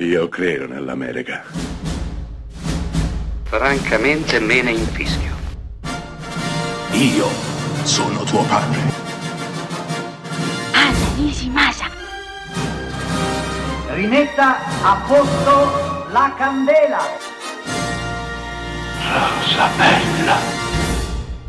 Io credo nell'America. Francamente me ne infischio. Io sono tuo padre. Anna Nishimasa. Rimetta a posto la candela. Rosa bella.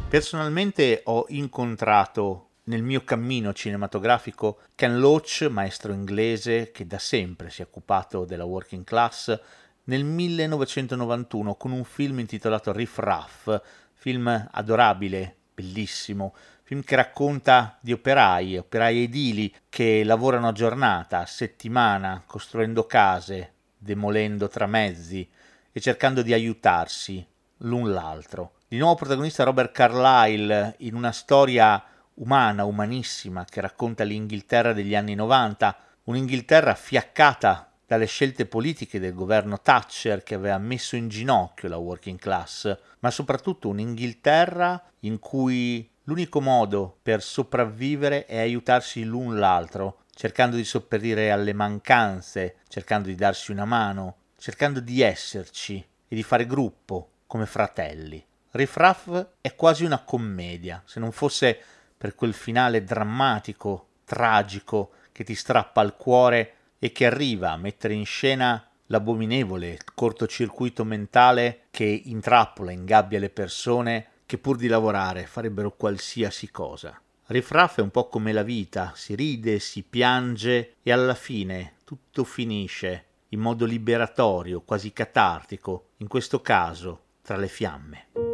Personalmente ho incontrato nel mio cammino cinematografico Ken Loach, maestro inglese che da sempre si è occupato della working class, nel 1991 con un film intitolato Riff Raff, film adorabile, bellissimo, film che racconta di operai, operai edili che lavorano a giornata, a settimana, costruendo case, demolendo tramezzi e cercando di aiutarsi l'un l'altro. Di nuovo protagonista Robert Carlyle in una storia umana, umanissima, che racconta l'Inghilterra degli anni 90, un'Inghilterra fiaccata dalle scelte politiche del governo Thatcher che aveva messo in ginocchio la working class, ma soprattutto un'Inghilterra in cui l'unico modo per sopravvivere è aiutarsi l'un l'altro, cercando di sopperire alle mancanze, cercando di darsi una mano, cercando di esserci e di fare gruppo come fratelli. Riff Raff è quasi una commedia, se non fosse per quel finale drammatico, tragico, che ti strappa al cuore e che arriva a mettere in scena l'abominevole cortocircuito mentale che intrappola, ingabbia le persone che pur di lavorare farebbero qualsiasi cosa. Riff Raff è un po' come la vita, si ride, si piange e alla fine tutto finisce in modo liberatorio, quasi catartico, in questo caso tra le fiamme.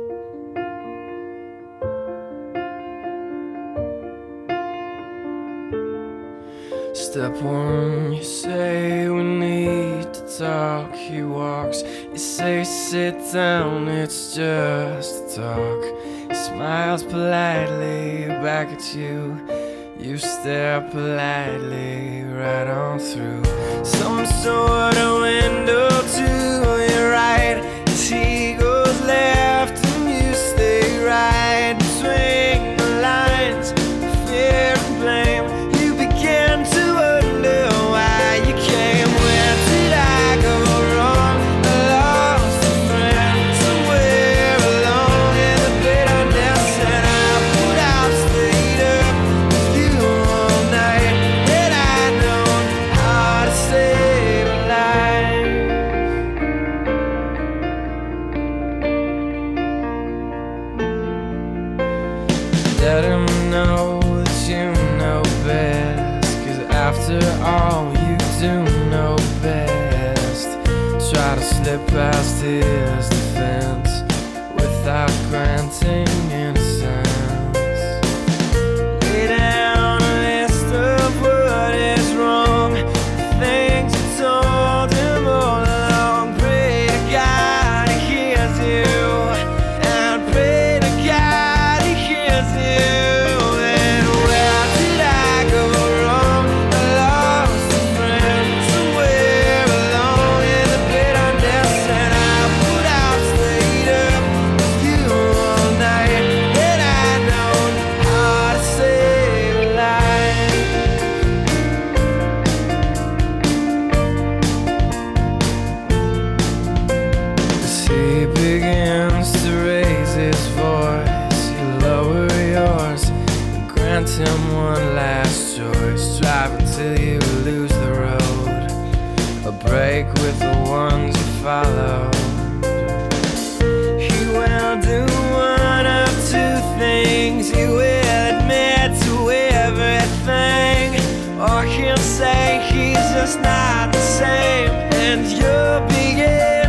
Step one, you say we need to talk. He walks, you say sit down, it's just a talk. He smiles politely back at you. You stare politely right on through some sort of window to after all, you do know best. Try to slip past his defense without granting break with the ones you follow. He will do one of two things. He will admit to everything, or he'll say he's just not the same, and you'll begin.